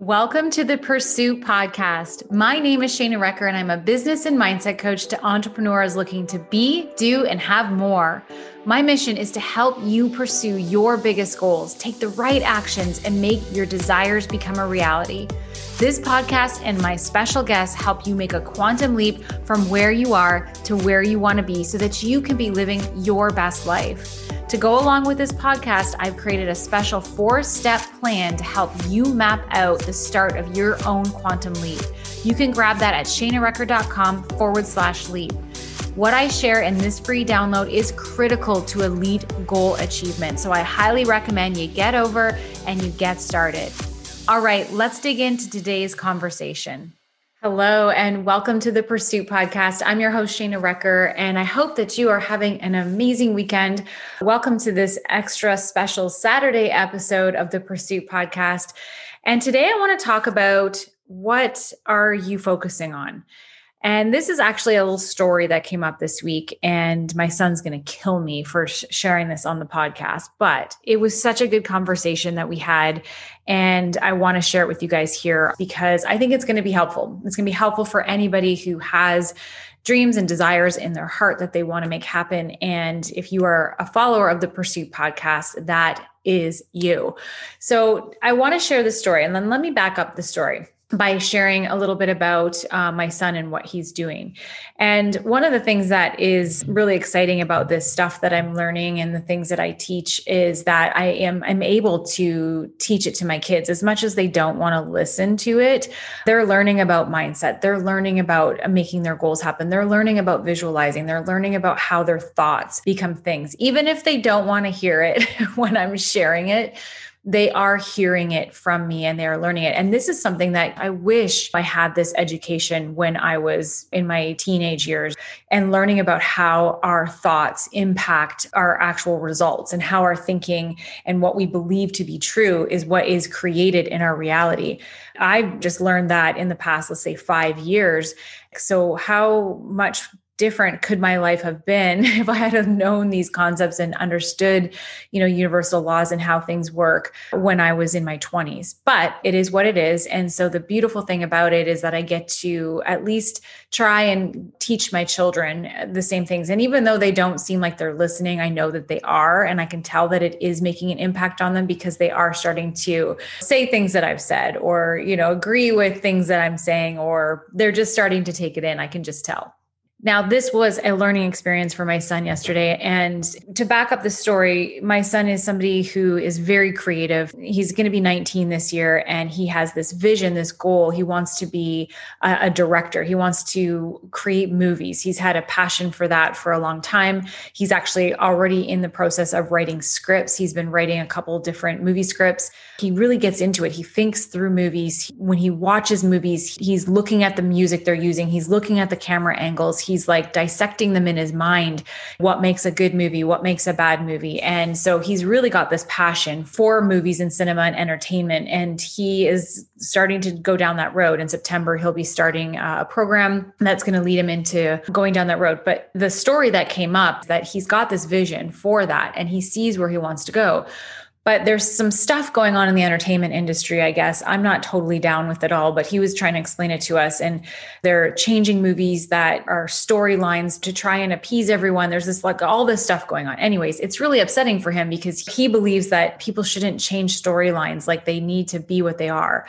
Welcome to the Pursue Podcast. My name is Shana Recker, and I'm a business and mindset coach to entrepreneurs looking to be, do, and have more. My mission is to help you pursue your biggest goals, take the right actions, and make your desires become a reality. This podcast and my special guests help you make a quantum leap from where you are to where you want to be so that you can be living your best life. To go along with this podcast, I've created a special four step plan to help you map out the start of your own quantum leap. You can grab that at shanarecker.com forward slash leap. What I share in this free download is critical to elite goal achievement. So I highly recommend you get over and you get started. All right, let's dig into today's conversation. Hello, and welcome to the Pursuit Podcast. I'm your host, Shana Recker, and I hope that you are having an amazing weekend. Welcome to this extra special Saturday episode of the Pursuit Podcast. And today I want to talk about what are you focusing on? And this is actually a little story that came up this week, and my son's going to kill me for sh- sharing this on the podcast. But it was such a good conversation that we had. And I want to share it with you guys here because I think it's going to be helpful. It's going to be helpful for anybody who has dreams and desires in their heart that they want to make happen. And if you are a follower of the Pursuit podcast, that is you. So I want to share this story, and then let me back up the story by sharing a little bit about uh, my son and what he's doing. And one of the things that is really exciting about this stuff that I'm learning and the things that I teach is that I am I'm able to teach it to my kids as much as they don't want to listen to it. They're learning about mindset. They're learning about making their goals happen. They're learning about visualizing. They're learning about how their thoughts become things, even if they don't want to hear it when I'm sharing it they are hearing it from me and they are learning it. And this is something that I wish I had this education when I was in my teenage years and learning about how our thoughts impact our actual results and how our thinking and what we believe to be true is what is created in our reality. I've just learned that in the past, let's say five years. So, how much different could my life have been if I had known these concepts and understood, you know, universal laws and how things work when I was in my 20s. But it is what it is. And so the beautiful thing about it is that I get to at least try and teach my children the same things. And even though they don't seem like they're listening, I know that they are. And I can tell that it is making an impact on them because they are starting to say things that I've said or, you know, agree with things that I'm saying, or they're just starting to take it in. I can just tell. Now, this was a learning experience for my son yesterday. And to back up the story, my son is somebody who is very creative. He's going to be 19 this year, and he has this vision, this goal. He wants to be a, a, director, he wants to create movies. He's had a passion for that for a long time. He's actually already in the process of writing scripts. He's been writing a couple different movie scripts. He really gets into it. He thinks through movies. When he watches movies, he's looking at the music they're using, he's looking at the camera angles he's like dissecting them in his mind what makes a good movie what makes a bad movie. And so he's really got this passion for movies and cinema and entertainment. And he is starting to go down that road. In september he'll be starting uh, a program that's going to lead him into going down that road. But the story that came up that he's got this vision for that and he sees where he wants to go but there's some stuff going on in the entertainment industry i guess. I'm not totally down with it all but he was trying to explain it to us. And they're changing movies that are storylines to try and appease everyone. There's this like all this stuff going on. Anyways it's really upsetting for him because he believes that people shouldn't change storylines. Like they need to be what they are.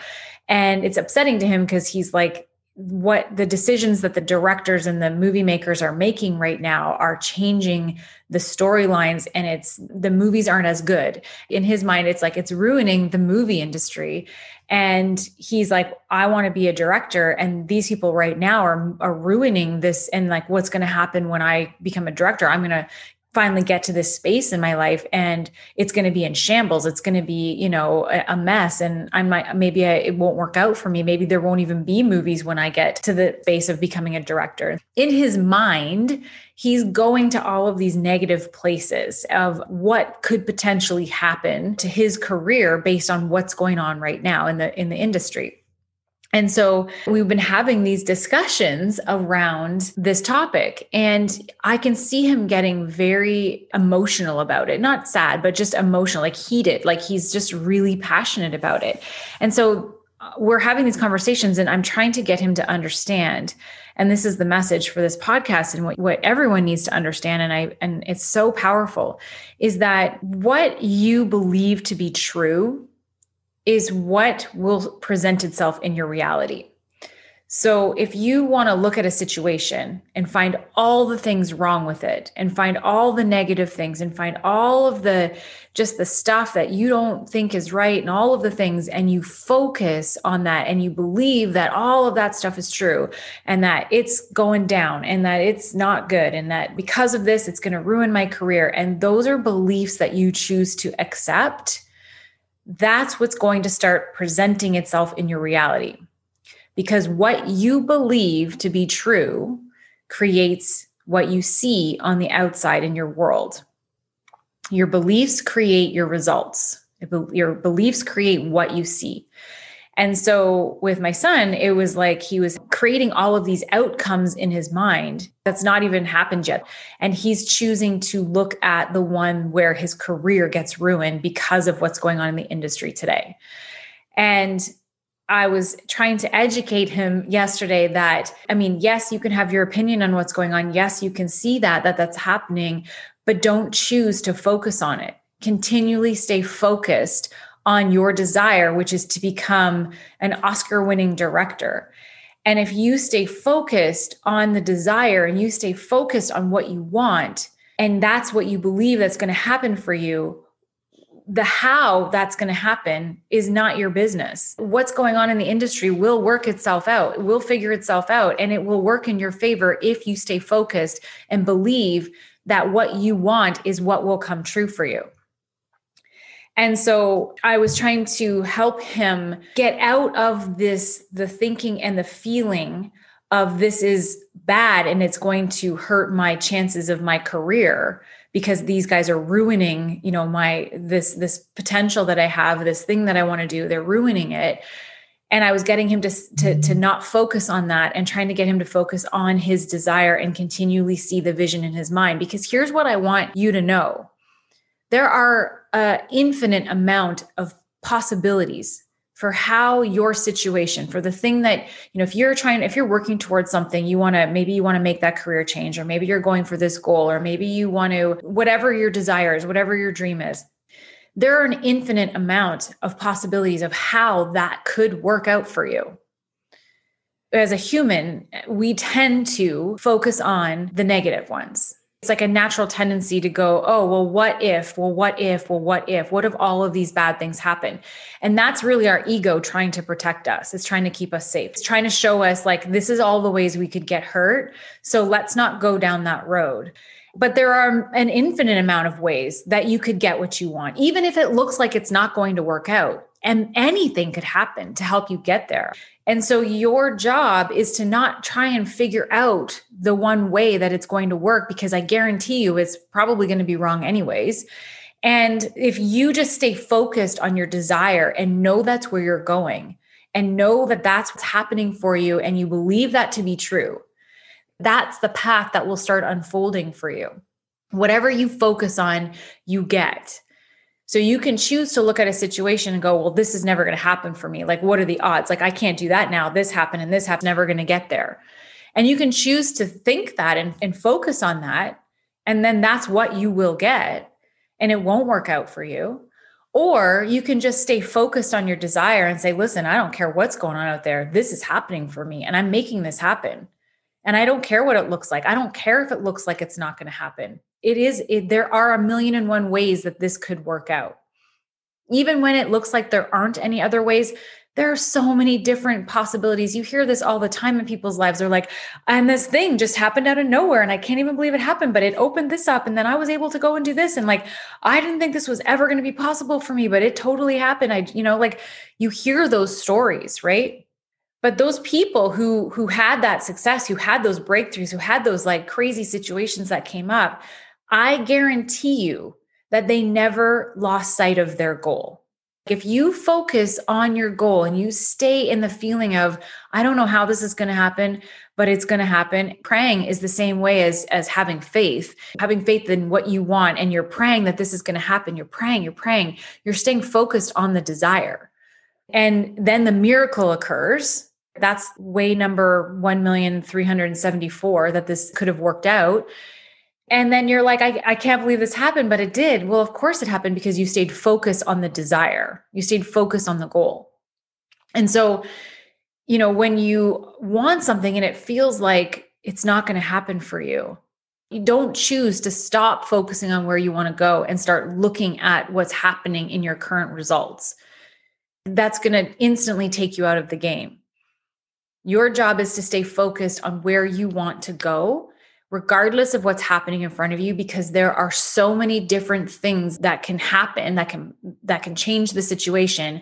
And it's upsetting to him because he's like what the decisions that the directors and the movie makers are making right now are changing the storylines and it's the movies aren't as good. In his mind it's like it's ruining the movie industry. And he's like i want to be a director and these people right now are are ruining this and like what's going to happen when i become a director? I'm going to finally get to this space in my life and it's going to be in shambles. It's going to be you know a, mess and i might maybe I, it won't work out for me. Maybe there won't even be movies when i get to the base of becoming a director. In his mind he's going to all of these negative places of what could potentially happen to his career based on what's going on right now in the in the industry and so we've been having these discussions around this topic, and I can see him getting very emotional about it. Not sad, but just emotional, like heated, like he's just really passionate about it. And so uh, we're having these conversations and I'm trying to get him to understand. And this is the message for this podcast and what, what everyone needs to understand. And I and it's so powerful is that what you believe to be true is what will present itself in your reality. So if you want to look at a situation and find all the things wrong with it and find all the negative things and find all of the just the stuff that you don't think is right and all of the things and you focus on that and you believe that all of that stuff is true and that it's going down and that it's not good and that because of this it's going to ruin my career and those are beliefs that you choose to accept that's what's going to start presenting itself in your reality because what you believe to be true creates what you see on the outside in your world. Your beliefs create your results. Your beliefs create what you see. And so with my son, it was like he was creating all of these outcomes in his mind that's not even happened yet. And he's choosing to look at the one where his career gets ruined because of what's going on in the industry today. And I was trying to educate him yesterday that I mean, yes, you can have your opinion on what's going on. Yes, you can see that that that's happening, but don't choose to focus on it. Continually stay focused on your desire, which is to become an Oscar winning director. And if you stay focused on the desire and you stay focused on what you want, and that's what you believe that's going to happen for you, the how that's going to happen is not your business. What's going on in the industry will work itself out, it will figure itself out, and it will work in your favor if you stay focused and believe that what you want is what will come true for you. And so I was trying to help him get out of this, the thinking and the feeling of this is bad and it's going to hurt my chances of my career because these guys are ruining you know my this this potential that i have this thing that i want to do they're ruining it. And i was getting him to, to to not focus on that and trying to get him to focus on his desire and continually see the vision in his mind because here's what i want you to know. There are an infinite amount of possibilities for how your situation for the thing that you know if you're trying if you're working towards something you want to maybe you want to make that career change or maybe you're going for this goal or maybe you want to whatever your desires whatever your dream is there are an infinite amount of possibilities of how that could work out for you. As a human we tend to focus on the negative ones it's like a natural tendency to go, oh, well, what if? Well, what if? Well, what if? What if all of these bad things happen? And that's really our ego trying to protect us. It's trying to keep us safe. It's trying to show us, like, this is all the ways we could get hurt. So let's not go down that road. But there are an infinite amount of ways that you could get what you want, even if it looks like it's not going to work out. And anything could happen to help you get there. And so your job is to not try and figure out the one way that it's going to work because I guarantee you it's probably going to be wrong anyways. And if you just stay focused on your desire and know that's where you're going and know that that's what's happening for you and you believe that to be true, that's the path that will start unfolding for you. Whatever you focus on, you get. So you can choose to look at a situation and go, well, this is never going to happen for me. Like, what are the odds? Like, I can't do that now. This happened and this happened, never going to get there. And you can choose to think that and, and focus on that. And then that's what you will get. And it won't work out for you. Or you can just stay focused on your desire and say, listen, I don't care what's going on out there. This is happening for me and I'm making this happen. And I don't care what it looks like. I don't care if it looks like it's not going to happen it is it, there are a million and one ways that this could work out. Even when it looks like there aren't any other ways there are so many different possibilities. You hear this all the time in people's lives. They're like and this thing just happened out of nowhere and i can't even believe it happened but it opened this up and then i was able to go and do this and like i didn't think this was ever going to be possible for me but it totally happened. I you know like you hear those stories right? But those people who who had that success who had those breakthroughs who had those like crazy situations that came up I guarantee you that they never lost sight of their goal. If you focus on your goal and you stay in the feeling of, I don't know how this is going to happen, but it's going to happen. Praying is the same way as, as having faith, having faith in what you want. And you're praying that this is going to happen. You're praying, you're praying, you're staying focused on the desire. And then the miracle occurs. That's way number 1,374 that this could have worked out. And then you're like, I, I can't believe this happened, but it did. Well, of course it happened because you stayed focused on the desire, you stayed focused on the goal. And so, you know, when you want something and it feels like it's not going to happen for you, you don't choose to stop focusing on where you want to go and start looking at what's happening in your current results. That's going to instantly take you out of the game. Your job is to stay focused on where you want to go, regardless of what's happening in front of you because there are so many different things that can happen that can that can change the situation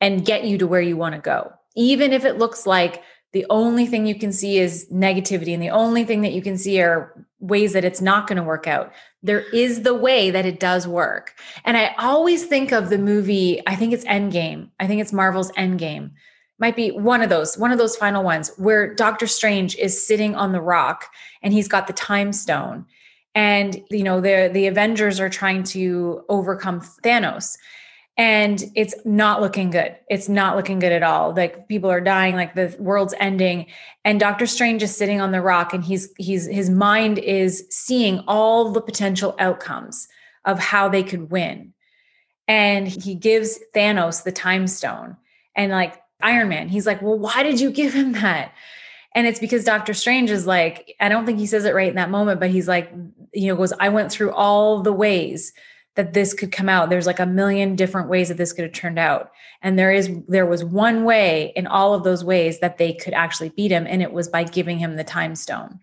and get you to where you want to go. Even if it looks like the only thing you can see is negativity and the only thing that you can see are ways that it's not going to work out there is the way that it does work. And i always think of the movie i think it's endgame. I think it's marvel's endgame might be one of those one of those final ones where doctor strange is sitting on the rock and he's got the time stone and you know the the avengers are trying to overcome thanos and it's not looking good. It's not looking good at all. Like people are dying, like the world's ending. And Doctor Strange is sitting on the rock and he's he's his mind is seeing all the potential outcomes of how they could win. And he gives Thanos the time stone. And like Iron Man, he's like, Well, why did you give him that? And it's because Doctor Strange is like, I don't think he says it right in that moment, but he's like, you know, goes, I went through all the ways that this could come out. There's like a million different ways that this could have turned out. And there is there was one way in all of those ways that they could actually beat him and it was by giving him the time stone.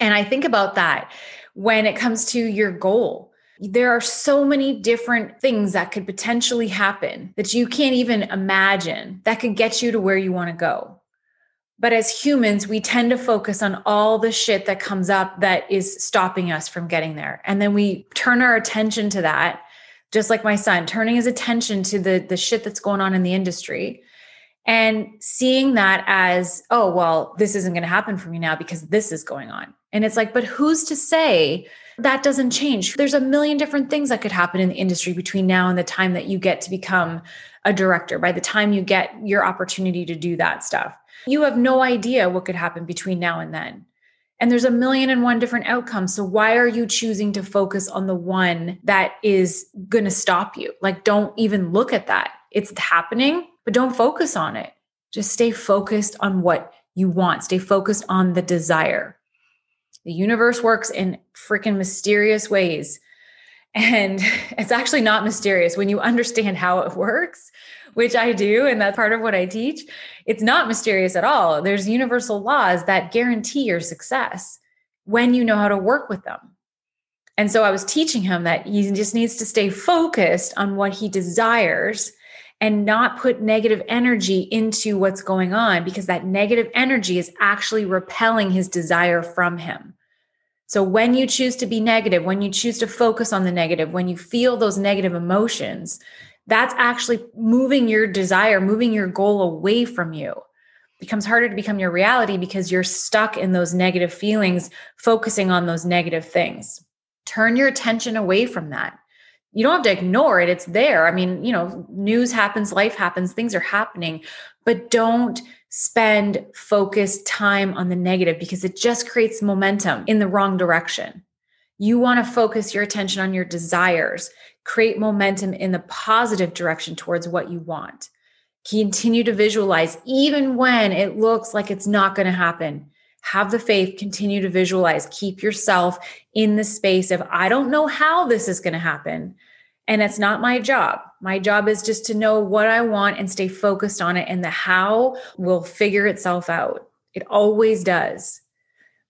And i think about that when it comes to your goal there are so many different things that could potentially happen that you can't even imagine that could get you to where you want to go but as humans, we tend to focus on all the shit that comes up that is stopping us from getting there. And then we turn our attention to that, just like my son, turning his attention to the, the shit that's going on in the industry and seeing that as, oh, well, this isn't going to happen for me now because this is going on. And it's like, but who's to say that doesn't change? There's a million different things that could happen in the industry between now and the time that you get to become a director, by the time you get your opportunity to do that stuff. You have no idea what could happen between now and then. And there's a million and one different outcomes. So why are you choosing to focus on the one that is going to stop you? Like, don't even look at that. It's happening, but don't focus on it. Just stay focused on what you want, stay focused on the desire. The universe works in freaking mysterious ways. And it's actually not mysterious when you understand how it works which I do, and that's part of what I teach, it's not mysterious at all. There's universal laws that guarantee your success when you know how to work with them. And so I was teaching him that he just needs to stay focused on what he desires and not put negative energy into what's going on because that negative energy is actually repelling his desire from him. So when you choose to be negative, when you choose to focus on the negative, when you feel those negative emotions, that's actually moving your desire, moving your goal away from you. It becomes harder to become your reality because you're stuck in those negative feelings, focusing on those negative things. Turn your attention away from that. You don't have to ignore it, it's there. I mean, you know, news happens, life happens, things are happening, but don't spend focused time on the negative because it just creates momentum in the wrong direction. You want to focus your attention on your desires create momentum in the positive direction towards what you want. Continue to visualize, even when it looks like it's not going to happen. Have the faith, continue to visualize, keep yourself in the space of, I don't know how this is going to happen. And it's not my job. My job is just to know what I want and stay focused on it. And the how will figure itself out. It always does.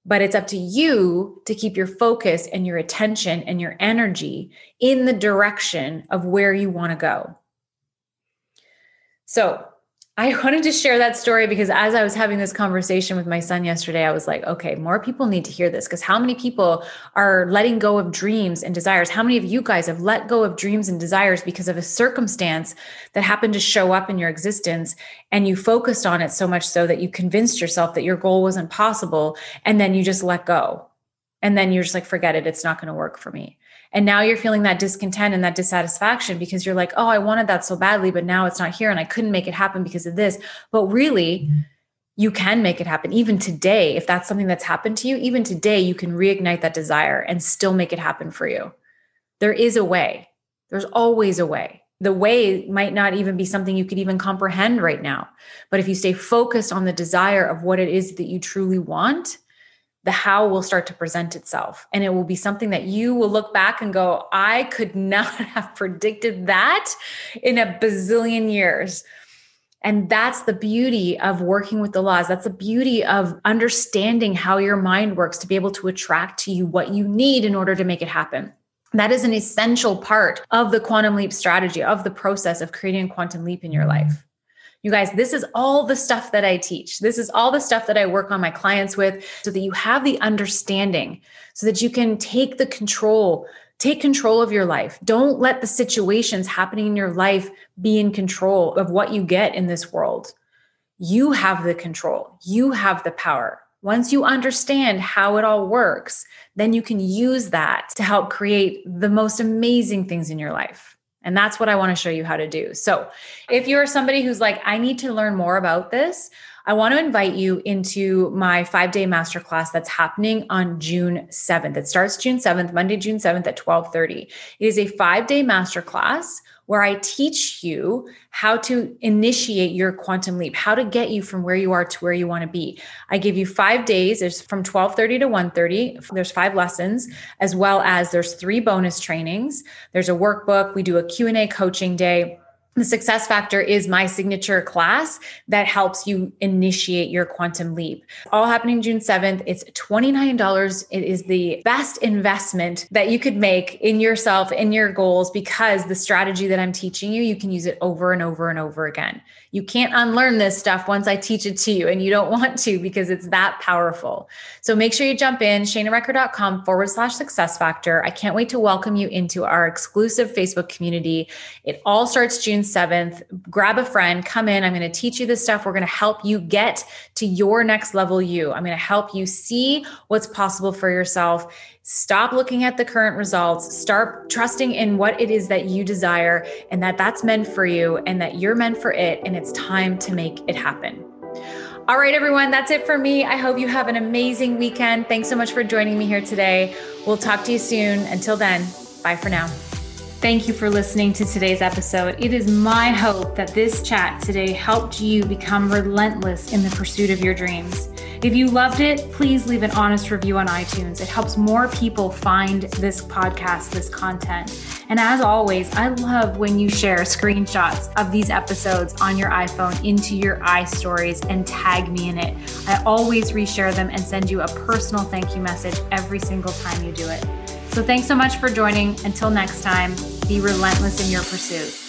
But it's up to you to keep your focus and your attention and your energy in the direction of where you want to go. So, I wanted to share that story because as I was having this conversation with my son yesterday, I was like, okay, more people need to hear this because how many people are letting go of dreams and desires? How many of you guys have let go of dreams and desires because of a circumstance that happened to show up in your existence and you focused on it so much so that you convinced yourself that your goal wasn't possible and then you just let go. And then you're just like, forget it, it's not going to work for me. And now you're feeling that discontent and that dissatisfaction because you're like, oh, I wanted that so badly, but now it's not here and I couldn't make it happen because of this. But really, you can make it happen. Even today, if that's something that's happened to you, even today, you can reignite that desire and still make it happen for you. There is a way, there's always a way. The way might not even be something you could even comprehend right now. But if you stay focused on the desire of what it is that you truly want, the how will start to present itself. And it will be something that you will look back and go, I could not have predicted that in a bazillion years. And that's the beauty of working with the laws. That's the beauty of understanding how your mind works to be able to attract to you what you need in order to make it happen. That is an essential part of the quantum leap strategy, of the process of creating a quantum leap in your life. You guys, this is all the stuff that I teach. This is all the stuff that I work on my clients with so that you have the understanding, so that you can take the control, take control of your life. Don't let the situations happening in your life be in control of what you get in this world. You have the control, you have the power. Once you understand how it all works, then you can use that to help create the most amazing things in your life. And that's what I want to show you how to do. So, if you're somebody who's like, I need to learn more about this, I want to invite you into my five day masterclass that's happening on June 7th. It starts June 7th, Monday, June 7th at 1230. It is a five day masterclass where I teach you how to initiate your quantum leap, how to get you from where you are to where you want to be. I give you 5 days, there's from 12:30 to 1:30. There's 5 lessons as well as there's 3 bonus trainings. There's a workbook, we do a Q&A coaching day the success factor is my signature class that helps you initiate your quantum leap. All happening June 7th. It's $29. It is the best investment that you could make in yourself, in your goals, because the strategy that I'm teaching you, you can use it over and over and over again. You can't unlearn this stuff once I teach it to you, and you don't want to because it's that powerful. So make sure you jump in, shanarecker.com forward slash success factor. I can't wait to welcome you into our exclusive Facebook community. It all starts June 7th. Grab a friend, come in. I'm going to teach you this stuff. We're going to help you get to your next level you. I'm going to help you see what's possible for yourself Stop looking at the current results. Start trusting in what it is that you desire and that that's meant for you and that you're meant for it. And it's time to make it happen. All right, everyone, that's it for me. I hope you have an amazing weekend. Thanks so much for joining me here today. We'll talk to you soon. Until then, bye for now. Thank you for listening to today's episode. It is my hope that this chat today helped you become relentless in the pursuit of your dreams. If you loved it, please leave an honest review on iTunes. It helps more people find this podcast, this content. And as always, I love when you share screenshots of these episodes on your iPhone into your iStories and tag me in it. I always reshare them and send you a personal thank you message every single time you do it. So thanks so much for joining. Until next time, be relentless in your pursuit.